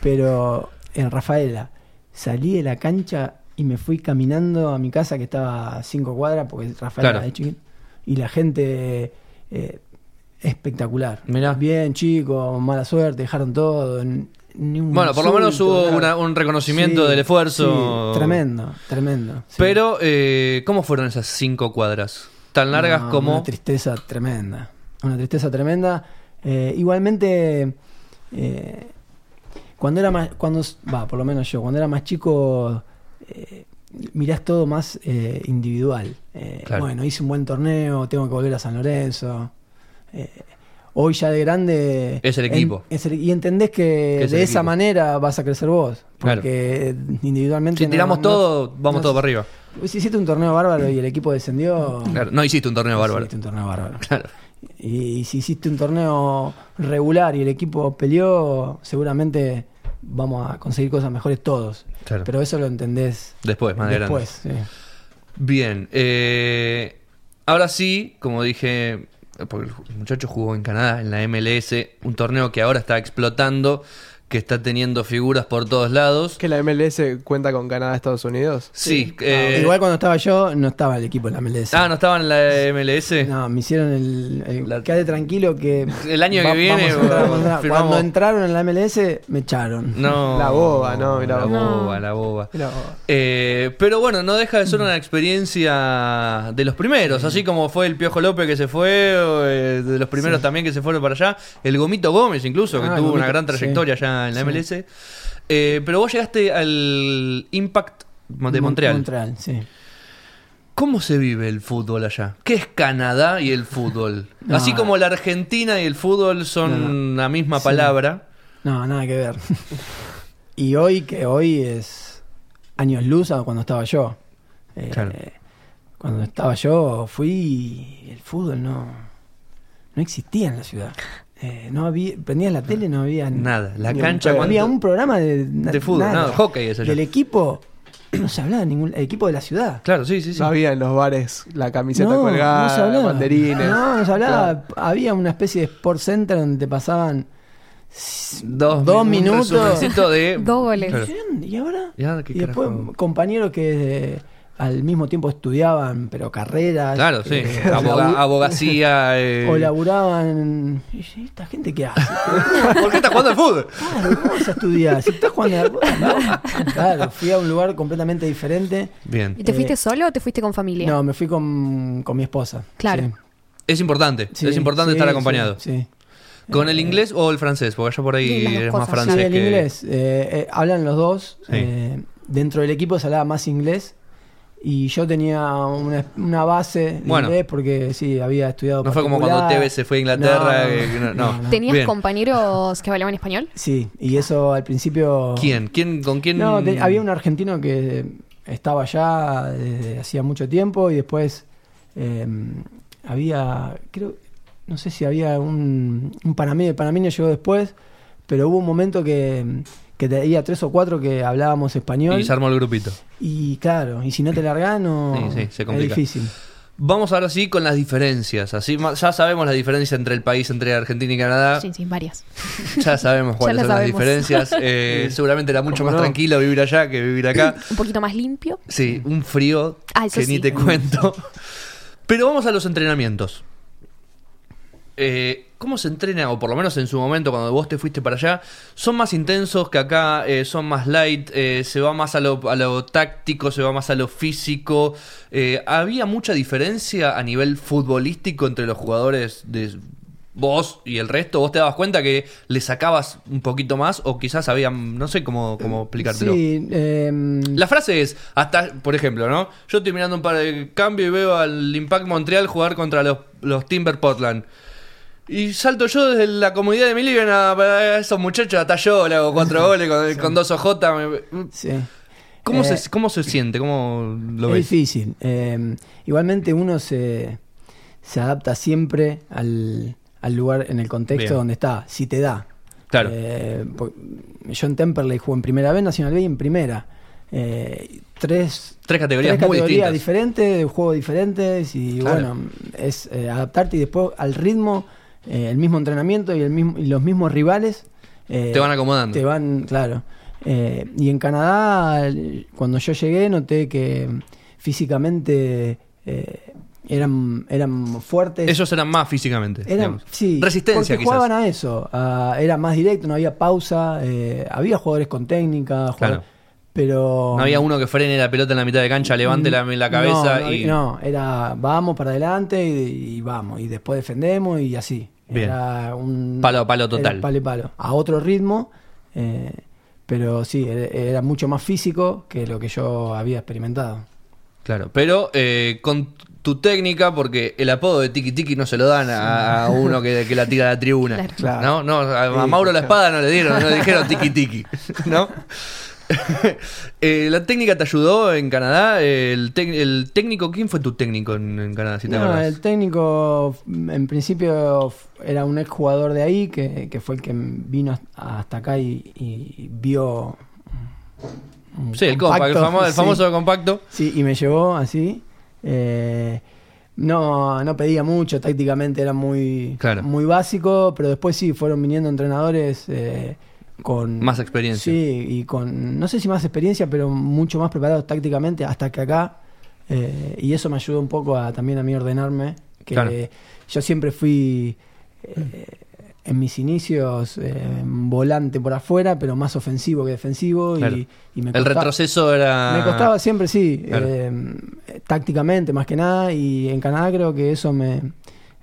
pero en Rafaela salí de la cancha y me fui caminando a mi casa que estaba a cinco cuadras, porque Rafaela Claro. era de chiquito, y la gente eh, espectacular. Mirá. Bien, chicos, mala suerte, dejaron todo. Bueno, por lo menos hubo una- un reconocimiento del esfuerzo. sí, tremendo, tremendo. sí. Pero, eh, ¿cómo fueron esas cinco cuadras? Tan largas No, como... Una tristeza tremenda. Una tristeza tremenda. Eh, igualmente, cuando era más. cuando Va, por lo menos yo, cuando era más chico. Eh, mirás todo más eh, individual. Eh, Claro. Bueno, hice un buen torneo, tengo que volver a San Lorenzo. Hoy ya de grande. Es el equipo. es el- y entendés que, es de esa equipo. manera vas a crecer vos. Claro. Porque individualmente. Si no- tiramos no- todo, vamos no- todo para arriba. Si hiciste un torneo bárbaro y el equipo descendió. Claro, no hiciste un torneo bárbaro. Hiciste un torneo bárbaro. Claro. Y, si hiciste un torneo regular y el equipo peleó, seguramente vamos a conseguir cosas mejores todos. Claro. Pero eso lo entendés Después, más grande. después. sí. Bien. eh, ahora sí, como dije, porque el muchacho jugó en Canadá, en la MLS, un torneo que ahora está explotando, que está teniendo figuras por todos lados. ¿Que la MLS cuenta con Canadá, Estados Unidos? Sí. eh, Ah, Igual cuando estaba yo, no estaba el equipo en la MLS. Ah, ¿no estaban en la MLS? No, me hicieron el. el La- quede tranquilo que. El año que viene, vamos a entrar, vamos a entrar. firmamos- Cuando entraron en la MLS, me echaron. No. La boba, no, mirá La boba, la boba. Mirá, Eh, pero bueno, no deja de ser una experiencia de los primeros, así como fue el Piojo López que se fue, eh, de los primeros también que se fueron para allá, el Gomito Gómez incluso, que Ah, tuvo Gomito, una gran trayectoria sí. allá en la Sí. MLS. Eh, pero vos llegaste al Impact de Mon- Montreal. Montreal, sí. ¿Cómo se vive el fútbol allá? ¿Qué es Canadá y el fútbol? No. Así como la Argentina y el fútbol son la misma Sí. palabra. No, nada que ver. y hoy, que hoy es años luz a cuando estaba yo. Eh, Claro. Cuando estaba yo fui y el fútbol no, no existía en la ciudad. Eh, no había, prendías la tele, no había Nada. La cancha, había un programa de, De fútbol, nada. no, hockey es allá. Del equipo, no se hablaba de ningún el equipo de la ciudad. Claro, sí, sí, sí. No había en los bares la camiseta no, colgada, no se hablaba. banderines. No, no se hablaba. Claro. Había una especie de Sport Center donde te pasaban Dos, Dos un minutos. de... Dos goles. Claro. ¿Y ahora? ¿Y ahora qué Y después compañeros que eh, al mismo tiempo estudiaban, pero carreras. Claro, sí. eh, Aboga- abogacía. eh. O laburaban. Y ¿Esta gente qué hace? ¿Por qué estás jugando al fútbol? Claro, ¿cómo vas a estudiar? Si estás jugando al fútbol, no. Claro, fui a un lugar completamente diferente. Bien. ¿Y te Eh, fuiste solo o te fuiste con familia? No, me fui con, con mi esposa. Claro. Sí. Es importante. Sí, es importante sí, estar acompañado. Sí. sí. ¿Con el inglés o el francés? Porque allá por ahí eres más cosas. Sí, francés el que... inglés. eh, eh, hablan los dos. Sí. eh, dentro del equipo se hablaba más inglés. Y yo tenía una, una base de Bueno. inglés porque sí, había estudiado. No fue como cuando. Tevez se fue a Inglaterra. No, eh, que no, no. ¿Tenías Bien. compañeros que hablaban español? Sí, y eso al principio. ¿Quién? ¿Quién? ¿Con quién? No, te- había un argentino que estaba allá desde hacía mucho tiempo y después eh, había, creo, no sé si había un, un panameño, el panameño llegó después, pero hubo un momento que, que tenía tres o cuatro que hablábamos español. Y se armó el grupito. Y claro, y si no te largas, no. Sí, sí, se es difícil. Vamos ahora sí con las diferencias. Así ya sabemos la diferencia entre el país, entre Argentina y Canadá. Sí, sí, varias. Ya sabemos cuáles Ya son la las diferencias. Eh, seguramente era mucho ¿Cómo más no? tranquilo vivir allá que vivir acá. Un poquito más limpio. Sí, un frío Ah, que ni te cuento. Pero vamos a los entrenamientos. Eh, ¿Cómo se entrena, o por lo menos en su momento cuando vos te fuiste para allá? ¿Son más intensos que acá? Eh, ¿Son más light? Eh, ¿Se va más a lo, a lo táctico? ¿Se va más a lo físico? ¿Había mucha diferencia a nivel futbolístico entre los jugadores de vos y el resto? ¿Vos te dabas cuenta que le sacabas un poquito más? ¿O quizás había, no sé cómo, cómo explicártelo? Sí, em, La frase es, hasta, por ejemplo, ¿no? Yo estoy mirando un par de cambios y veo al Impact Montreal jugar contra los, los Timber Portland. Y salto yo desde la comunidad de mi living a, a esos muchachos, hasta yo le hago cuatro goles con, con dos OJ. me- sí. ¿Cómo, Eh, se, ¿Cómo se siente? ¿Cómo lo es ves? difícil. Eh, igualmente uno se, se adapta siempre al, al lugar en el contexto Bien. donde está, si te da. Claro. Eh, yo en Temperley jugué en primera B, Nacional B y en primera. Eh, tres, Tres categorías tres muy categorías distintas. diferentes, juegos diferentes y Claro. bueno, es eh, adaptarte y después al ritmo, eh, el mismo entrenamiento y, el mismo, y los mismos rivales. eh, Te van acomodando. Te van, claro. Eh, y en Canadá, cuando yo llegué, noté que físicamente eran, eran fuertes. Ellos eran más físicamente. Eran, sí, Resistencia, porque quizás. jugaban a eso. a- era más directo, no había pausa. había jugadores con técnica, jugadores- Claro. Pero. No había uno que frene la pelota en la mitad de cancha, levante la, la cabeza no, no, y. No, era vamos para adelante y, y vamos. Y después defendemos y así. Bien. Era un. Palo a palo total. palo a palo. A otro ritmo. eh, pero sí, era, era mucho más físico que lo que yo había experimentado. Claro, pero eh, con tu técnica, porque el apodo de Tiki Tiki no se lo dan a, a uno que, que la tira a la tribuna. Claro. No, no, a, a Sí, Mauro la espada no le dieron, no le dijeron Tiki Tiki. ¿No? Eh, ¿La técnica te ayudó en Canadá? El, técnico, ¿quién fue tu técnico en, en Canadá? Si te No, acordás? el técnico en principio era un ex jugador de ahí que, que fue el que vino hasta acá y, y vio. Sí, el sí. famoso compacto. Sí, y me llevó así. Eh, no, no pedía mucho, tácticamente era muy, Claro. muy básico, pero después sí fueron viniendo entrenadores eh, con Más experiencia. Sí, y con, no sé si más experiencia, pero mucho más preparados tácticamente hasta que acá. eh, y eso me ayudó un poco a, también a mí ordenarme. Que Claro. yo siempre fui eh, en mis inicios eh, volante por afuera, pero más ofensivo que defensivo. Claro. Y, y me El costaba- retroceso era. me costaba siempre, sí, Claro. tácticamente más que nada, y en Canadá creo que eso me,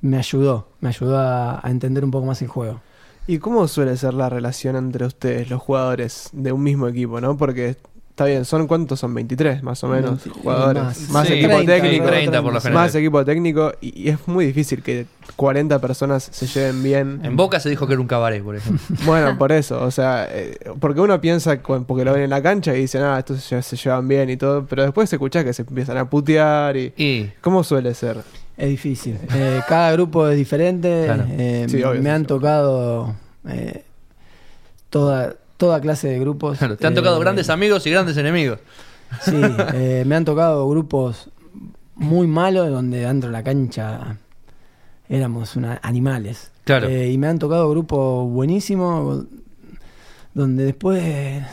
me ayudó, me ayudó a, a entender un poco más el juego. ¿Y cómo suele ser la relación entre ustedes, los jugadores de un mismo equipo, no? Porque está bien, ¿son cuántos? Son 23 más o menos 20, jugadores. más. Más, Sí, equipo 30, técnico. sí, 30 por lo general. Más equipo técnico. Y, y es muy difícil que 40 personas se lleven bien. En Boca se dijo que era un cabaret, por ejemplo. Bueno, por eso, o sea, eh, porque uno piensa, porque lo ven en la cancha y dicen, ah, estos se, se llevan bien y todo, pero después se escucha que se empiezan a putear y... Y. ¿Cómo suele ser? Es difícil, Eh, cada grupo es diferente, Claro. eh, Sí, obvio, me han sí. tocado eh, toda, toda clase de grupos. Claro, te han tocado eh, grandes amigos y grandes enemigos. Sí, eh, me han tocado grupos muy malos donde dentro de la cancha éramos una- animales. Claro. Eh, y me han tocado grupos buenísimos donde después...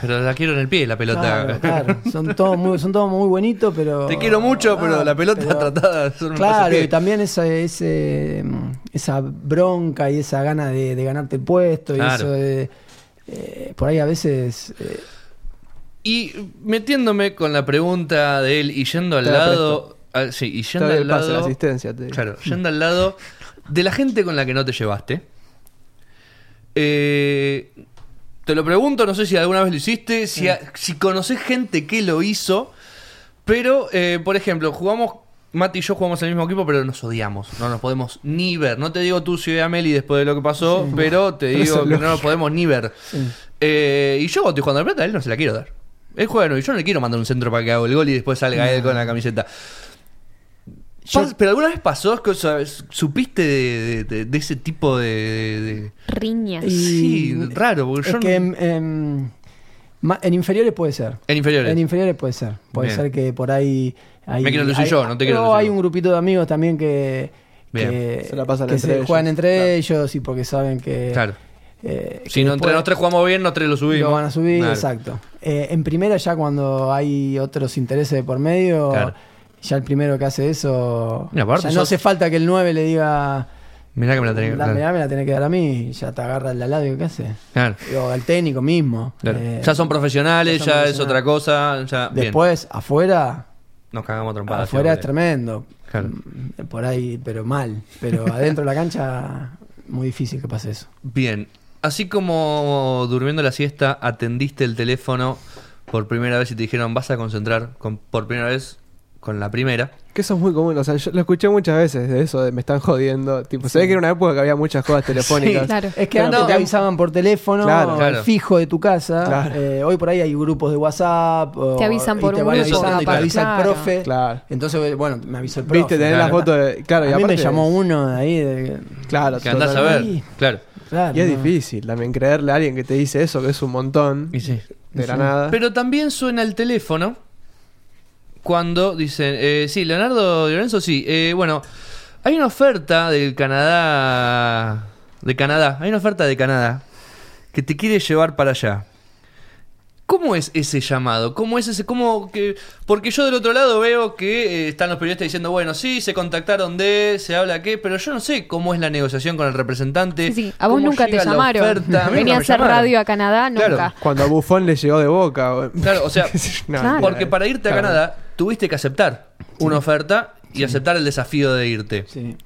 Pero la quiero en el pie, la pelota. Claro, claro, son todos muy, son todos muy bonitos, pero... Te quiero mucho, pero Ah, la pelota pero- tratada son un Claro, y también esa, ese, esa bronca y esa gana de, de ganarte el puesto y Claro. eso de... eh, por ahí a veces... eh, Y metiéndome con la pregunta de él y yendo al lado. ah, sí, y yendo al el pase, la lado. asistencia. te. Claro, yendo al lado de la gente con la que no te llevaste. Eh, te lo pregunto, no sé si alguna vez lo hiciste, si, a- si conoces gente que lo hizo, pero, eh, por ejemplo, jugamos, Mati y yo jugamos en el mismo equipo, pero nos odiamos, no nos podemos ni ver. No te digo tú si ve a Meli después de lo que pasó, pero te digo que no nos podemos ni ver. sí. Eh, y yo cuando estoy jugando al plata, a él no se la quiero dar. Él juega, no, y yo no le quiero mandar un centro para que haga el gol y después salga él con la camiseta. Yo- ¿Pero alguna vez pasó? ¿Supiste de, de- de ese tipo de... Riñas. Y- Sí, raro, porque es yo que no- en, en- ma- en inferiores puede ser. En inferiores. En inferiores puede ser. Puede Bien. ser que por ahí. hay- Me quiero lucir hay- yo, no te quiero o lucir hay un grupito de amigos también que. Bien. que Se la pasan que entre se ellos. juegan entre Claro. ellos y porque saben que. Claro. eh, Si no, entre los tres jugamos bien, los tres lo subimos. Lo van a subir, Claro. exacto. Eh, en primera, ya cuando hay otros intereses de por medio, Claro. Ya el primero que hace eso. Aparte ya no hace falta que el 9 le diga. Mirá que me la tenía que claro. mirá, me la tenés que dar a mí, ya te agarra el al lado y ¿qué hace? Claro, O al técnico mismo. claro. Eh, ya son profesionales, ya es otra cosa. Ya, bien. Después, afuera, Nos cagamos trompadas. afuera es tremendo. Claro. Mm, Por ahí, pero mal. Pero adentro de la cancha, muy difícil que pase eso. Bien. Así como durmiendo la siesta, atendiste el teléfono por primera vez y te dijeron vas a concentrar con, por primera vez con la primera. Que eso es muy común, o sea, yo lo escuché muchas veces de eso, de me están jodiendo. Tipo, se ve que era una época que había muchas jodas telefónicas. Claro. Es que Pero antes no. te avisaban por teléfono, Claro. Claro. fijo de tu casa. Claro. Eh, hoy por ahí hay grupos de WhatsApp. o- Te avisan y por te un grupo, avisando, te claro. avisa el profe. Claro. Entonces, bueno, me avisó el profe. Viste, tener claro. la foto de. Claro, y a mí me aparte- llamó uno de ahí. De, Claro, Que andás a ver. Claro. claro, Y es no. difícil también creerle a alguien que te dice eso, que es un montón Y sí. de la nada. Pero también suena el teléfono cuando dicen, eh, sí, Leonardo Di Lorenzo, sí. Eh, bueno, hay una oferta del Canadá, de Canadá, hay una oferta de Canadá que te quiere llevar para allá. ¿Cómo es ese llamado? ¿Cómo es ese? ¿Cómo que.? Porque yo del otro lado veo que eh, están los periodistas diciendo, bueno, sí, se contactaron de, se habla qué, pero yo no sé cómo es la negociación con el representante. Sí, sí. A vos nunca te llamaron. oferta. A mí Venía a hacer llamaron. radio a Canadá, Claro. nunca. Cuando a Buffon le llegó de boca. o- Claro, o sea, No, Claro. no, Porque para irte a claro. Canadá tuviste que aceptar una oferta y aceptar el desafío de irte. Sí.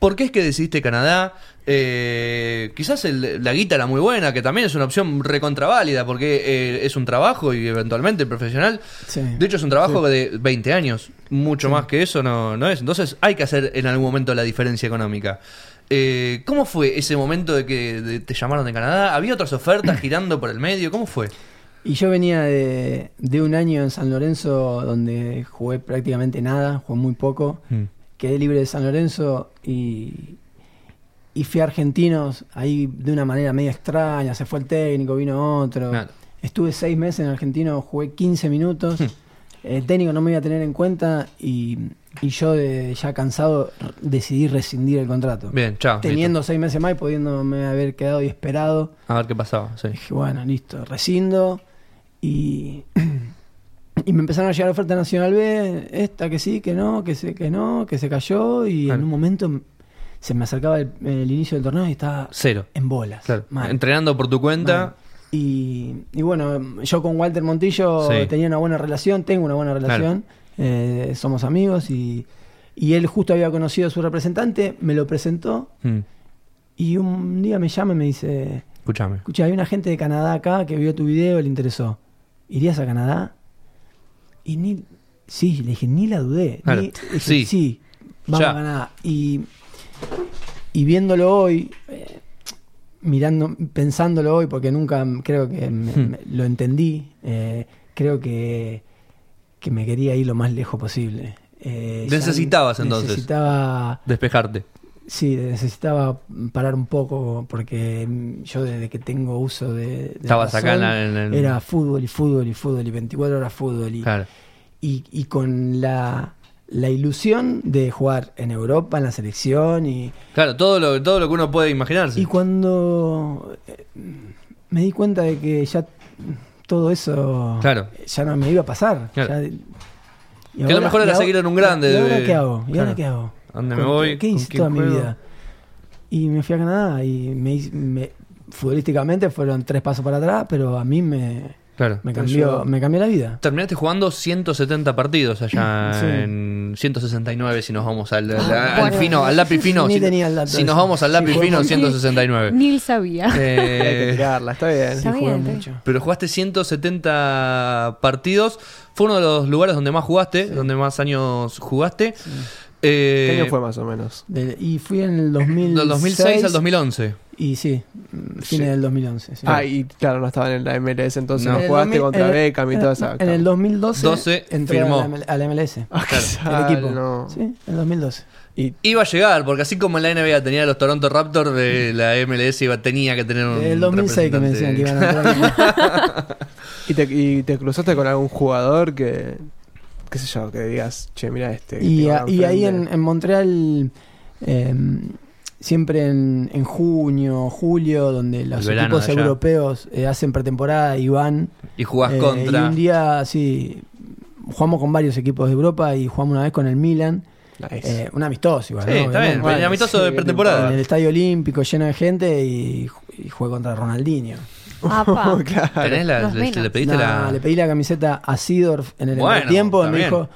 ¿Por qué es que decidiste Canadá? Eh, quizás el- la guita era muy buena, que también es una opción recontraválida, porque eh, es un trabajo y eventualmente profesional. Sí. De hecho, es un trabajo de 20 años. Mucho más que eso no, no es. Entonces hay que hacer en algún momento la diferencia económica. Eh, ¿Cómo fue ese momento de que te llamaron de Canadá? ¿Había otras ofertas girando por el medio? ¿Cómo fue? Y yo venía de, de un año en San Lorenzo donde jugué prácticamente nada, jugué muy poco. Quedé libre de San Lorenzo y, y fui a Argentinos ahí de una manera media extraña. Se fue el técnico, vino otro. Claro. Estuve seis meses en Argentinos, jugué 15 minutos. Hmm. El técnico no me iba a tener en cuenta y, y yo de- ya cansado decidí rescindir el contrato. Bien, chao. Teniendo seis meses más y pudiéndome haber quedado y esperado. A ver qué pasaba. Sí. Dije, bueno, listo, rescindo. Y, y me empezaron a llegar ofertas Nacional B, esta que sí, que no, que se, que no, que se cayó. Y Claro. en un momento se me acercaba el, el inicio del torneo y estaba Cero. en bolas. Claro. mal, Entrenando por tu cuenta. Y, y bueno, yo con Walter Montillo Sí. tenía una buena relación, tengo una buena relación, eh, somos amigos y, y él justo había conocido a su representante, me lo presentó Mm. y un día me llama y me dice, Escúchame. Escucha, hay una gente de Canadá acá que vio tu video y le interesó. ¿Irías a Canadá? Y ni. Sí, le dije, ni la dudé. Claro. Ni- dije, Sí. sí. vamos Ya. a Canadá. Y, y viéndolo hoy, eh, mirando, pensándolo hoy, porque nunca creo que me- Hmm. me- lo entendí, eh, creo que, que me quería ir lo más lejos posible. Eh, Necesitabas, entonces. Necesitaba Despejarte. Sí, necesitaba parar un poco porque mm, yo desde que tengo uso de... de Estabas acá en el- Era fútbol y fútbol y fútbol y 24 horas fútbol y, Claro. y, y con la, la ilusión de jugar en Europa, en la selección y, Claro, todo lo, todo lo que uno puede imaginarse. y cuando eh, me di cuenta de que ya todo eso Claro. ya no me iba a pasar. Claro. ya- Que lo mejor era seguir en un grande, ¿Y ahora qué hago? ¿Y ahora qué hago? ¿A dónde me ¿Con voy? qué- ¿Qué ¿Con hice toda mi vida? Y me fui a Canadá y me, hice- me- futbolísticamente fueron tres pasos para atrás, pero a mí me, Claro. me cambió, me cambió la vida. Terminaste jugando 170 partidos allá Sí. en 169 si nos vamos al, al- Ah, al bueno. fino, al lápiz fino. Ni si, tenía el dato si nos vamos al Sí, lápiz fino, mucho. 169. Ni él sabía. Hay que Eh, tirarla, está bien. Está jugué bien, está mucho. pero jugaste 170 partidos. Fue uno de los lugares donde más jugaste, donde más años jugaste. Eh, ¿Qué año fue más o menos? De- y fui en el 2006. Del 2006 al 2011. Y sí, mm, Sí. fines del 2011. sí. Ah, y claro, no estaba en la MLS, entonces No. En jugaste 2000 contra en el- Beckham y en- toda esa. En el 2012 12 entré firmó. a la, a la MLS. Ah, el equipo. no. Sí, en el 2012. Y Iba a llegar, porque así como en la NBA tenía los Toronto Raptors, de la MLS iba, tenía que tener un. Desde el 2006 que me decían que iban a entrar. ¿Y te, y te cruzaste con algún jugador que, qué sé yo, que digas, che, mira este. y, a- ahí en, enfrente"? en Montreal, eh, siempre en, en junio, julio, donde los equipos europeos eh, hacen pretemporada y van. Y jugás eh, contra. Y un día, sí, jugamos con varios equipos de Europa y jugamos una vez con el Milan. Nice. Eh, un amistoso igual. Sí, ¿no? está bien. El amistoso de pretemporada. En el estadio olímpico lleno de gente y, y jugué contra Ronaldinho. Apa. claro. ¿Tenés la, Más le, menos. le pediste No, la. Le pedí la camiseta a Sidorf en el Bueno, tiempo y me dijo,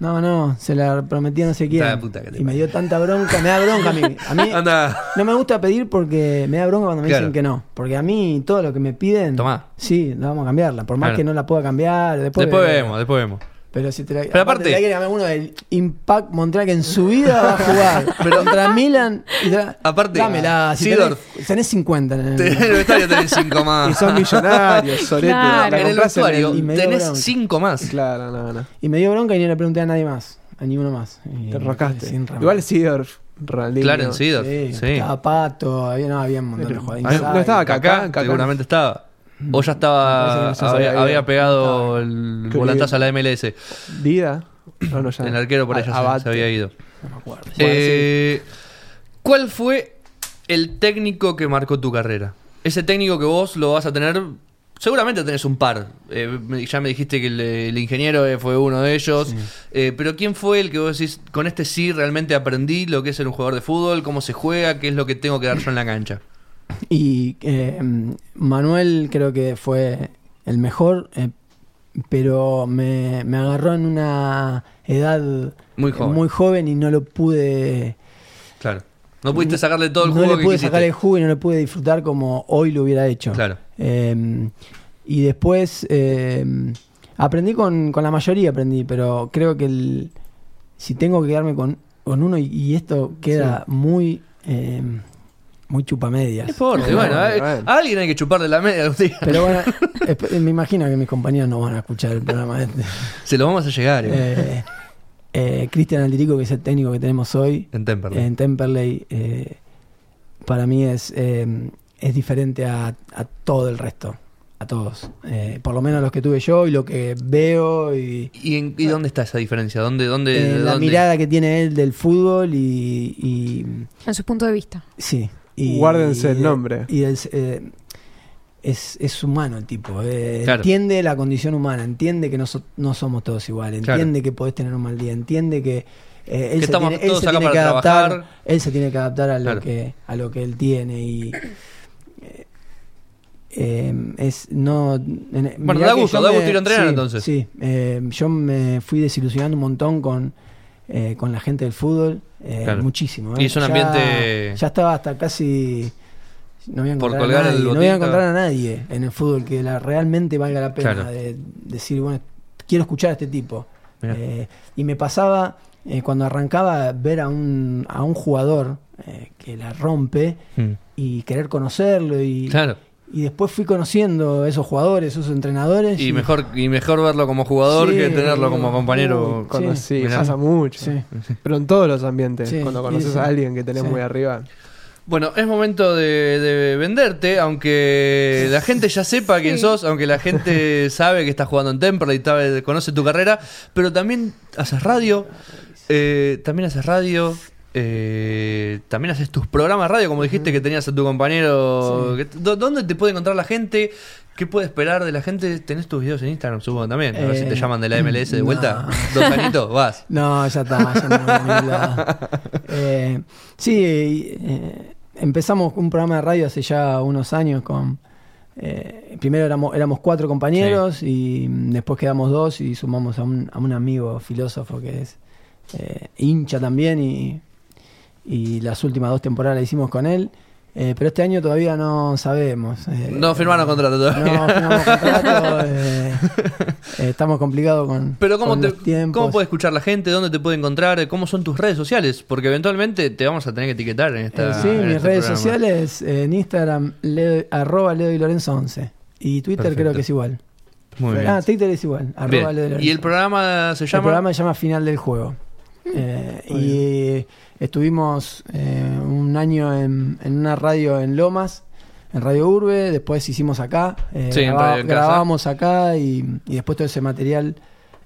no, no, se la prometí a no sé quién. Puta y me dio tanta bronca, me da bronca a mí. A mí Anda. no me gusta pedir porque me da bronca cuando me Claro. dicen que no. Porque a mí todo lo que me piden, Tomá. sí, la vamos a cambiarla. Por más Claro. que no la pueda cambiar, después, Después vemos, después vemos. Pero si te la, Pero aparte- te la quiere cambiar uno del Impact Montreal que en su vida va a jugar pero contra Milan. Y Aparte, dámela. Si Sidorf. tenés, tenés 50 en el, En el vestuario tenés cinco más. Y son millonarios, sorete. Claro. la en el vestuario tenés bronca. cinco más. Claro, no, no. Y me dio bronca y ni le pregunté a nadie más. A ninguno más. Y- Te remate. Igual Sidorf, Ronaldinho. Claro, en Sidorf. Sí, Sí. Estaba Pato, había, no, había un montón de jugadores. Ah, no estaba Kaká. seguramente estaba. O ya estaba. había, había había ido. pegado el Qué volantazo a la MLS. Vida. No, no, ya. El arquero por A- ella se- había ido. No me acuerdo. Eh, ¿Cuál fue el técnico que marcó tu carrera? Ese técnico que vos lo vas a tener. Seguramente tenés un par. Eh, ya me dijiste que el, el ingeniero eh, fue uno de ellos. Sí. Eh, pero ¿quién fue el que vos decís, con este sí realmente aprendí lo que es ser un jugador de fútbol, cómo se juega, qué es lo que tengo que dar yo en la cancha? Y eh, Manuel creo que fue el mejor, eh, pero me, me agarró en una edad Muy eh, joven. muy joven y no lo pude. Claro. No pudiste sacarle todo el no jugo le que pude quisiste. sacar el jugo y no le pude disfrutar como hoy lo hubiera hecho. Claro. Eh, y después eh, aprendí con, con la mayoría, aprendí, pero creo que el, si tengo que quedarme con, con uno y, y esto queda muy eh, muy chupamedias. No importa, y bueno, Bueno, eh, bueno. a alguien hay que chuparle la media algún día. Pero bueno, esp- me imagino que mis compañeros no van a escuchar el programa este. Se lo vamos a llegar eh, Eh, eh, Cristian Aldirico, que es el técnico que tenemos hoy en Temperley. en Temperley, eh, para mí es, eh, es diferente a, a todo el resto, a todos. Eh, por lo menos los que tuve yo y lo que veo y ¿Y, en- y dónde está esa diferencia? ¿Dónde, dónde, eh, la dónde? mirada que tiene él del fútbol y, y En su punto de vista. sí. Y, Guárdense el y- nombre. Y el- eh, es, es humano el tipo. eh, Claro. Entiende la condición humana, entiende que no, so- no somos todos iguales, Claro. entiende que podés tener un mal día, entiende que eh, él, Que se estamos tiene, él se tiene para que adaptar, trabajar. él se tiene que adaptar a lo Claro. que a lo que él tiene y eh, eh, es no en- Bueno, da gusto, da me- gusto ir a entrenar, sí, entonces. Sí, eh, yo me fui desilusionando un montón con eh, con la gente del fútbol, eh, Claro. muchísimo. Y eh. es un Ya- ambiente- Ya estaba hasta casi no voy a Por encontrar colgar a el nadie, no voy a encontrar a nadie en el fútbol que la, realmente valga la pena Claro. de decir, bueno, quiero escuchar a este tipo. Eh, y me pasaba eh, cuando arrancaba ver a un, a un jugador eh, que la rompe Mm. y querer conocerlo y, Claro. Y después fui conociendo a esos jugadores, esos entrenadores. Y mejor, y mejor verlo como jugador Sí, que tenerlo como compañero. Cuando, Sí. pasa mucho. Sí. Pero en todos los ambientes, Sí, cuando conoces sí. a alguien que tenés Sí. muy arriba. Bueno, es momento de, de venderte, aunque la gente ya sepa quién sos, aunque la gente sabe que estás jugando en Temperley, sabe, conoce tu carrera, pero también haces radio, eh, también haces radio, eh, también haces tus programas de radio, como dijiste que tenías a tu compañero. Sí. que- ¿dó- ¿Dónde te puede encontrar la gente? ¿Qué puede esperar de la gente? ¿Tenés tus videos en Instagram, supongo también? A ver si te Eh, llaman de la MLS de no. vuelta. Dos añitos, vas. No, ya está, ya no. Eh, sí, empezamos un programa de radio hace ya unos años con... primero éramos, éramos cuatro compañeros y después quedamos dos y sumamos a un, a un amigo filósofo que es hincha también y, y las últimas dos temporadas la hicimos con él. Eh, pero este año todavía no sabemos. eh, No firmaron contrato todavía. No firmamos contrato. eh, eh, estamos complicados con, Pero ¿cómo, con te, los tiempos. ¿cómo puede escuchar la gente? ¿Dónde te puede encontrar? ¿Cómo son tus redes sociales? Porque eventualmente te vamos a tener que etiquetar en esta Eh, sí, en mis este redes programa. sociales, eh, en Instagram, Leo- arroba Leo y Lorenzo 11. Y Twitter Perfecto. creo que es igual. Muy bien. Ah, Twitter es igual, arroba. Leo y Lorenzo. ¿Y el programa se El llama? programa se llama Final del Juego. Eh, y estuvimos eh, un año en, en una radio en Lomas, en Radio Urbe, después hicimos acá, eh, Sí, en graba- Radio en Casa. grabábamos acá y, y después todo ese material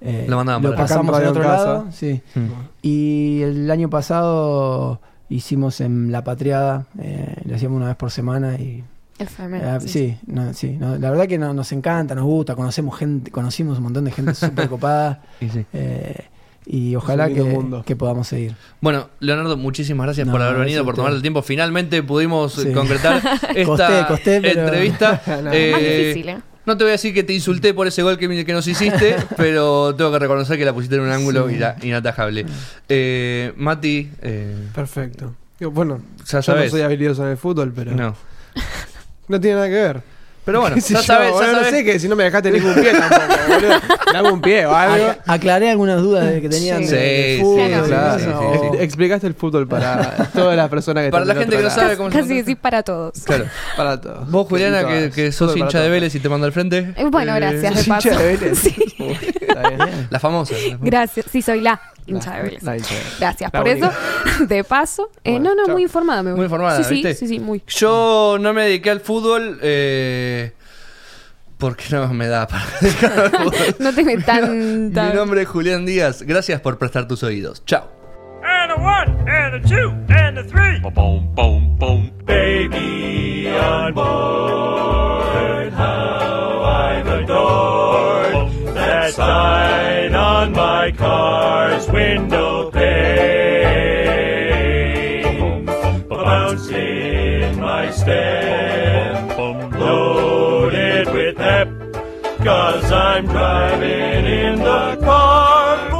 eh, Lo acá. pasamos en otro lado. Casa. Sí. Mm. Y el año pasado hicimos en La Patriada, eh, lo hacíamos una vez por semana y FM. eh, sí. sí, no, sí, no, la verdad que no- nos encanta, nos gusta, conocemos gente, conocimos un montón de gente súper copada. Sí. Eh, y ojalá que, mundo. que podamos seguir. Bueno, Leonardo, muchísimas gracias No, por haber venido, por tomar el tiempo. Finalmente pudimos Sí. concretar esta Costé, costé, pero- entrevista. No. Eh, Más difícil, ¿eh? No te voy a decir que te insulté por ese gol que, que nos hiciste, pero tengo que reconocer que la pusiste en un ángulo Sí. ina- inatajable. Eh, Mati, eh, Perfecto. Yo, Bueno, ya yo sabes. no soy habilidoso en el fútbol, pero no, No. tiene nada que ver. Pero bueno, ¿Qué sé ya yo, sabes, ya sabes. No sé que si no me dejaste ningún pie tampoco, boludo. Un pie o algo. Ac- aclaré algunas dudas de que tenían Sí. de, de Sí, fútbol, sí, y Claro, sí, o- Explicaste el fútbol para todas las personas que Para están la gente que no sabe cómo Casi decir para todos. Claro. Para todos. Vos, Juliana, que, sos hincha de. Vélez y te mando al frente. Eh, Bueno, Eh, gracias, de ¿sos hincha paso. de Vélez? Sí, Está bien. La famosa. la famosa. gracias. Sí, soy la de Vélez. Gracias La por única. eso. De paso. Eh, Bueno, no, no, chao. muy informada me voy. Muy informada, Sí, sí, ¿viste? sí, sí, muy. Yo no me dediqué al fútbol eh, porque no me da para dedicarme al fútbol. No tengo tanta. Mi nombre es Julián Díaz. Gracias por prestar tus oídos. Chao. and a one, and a two, and a three. Boom, boom, boom. Baby on board, sign on my car's window pane. Bouncing my step, loaded with pep, cause I'm driving in the car.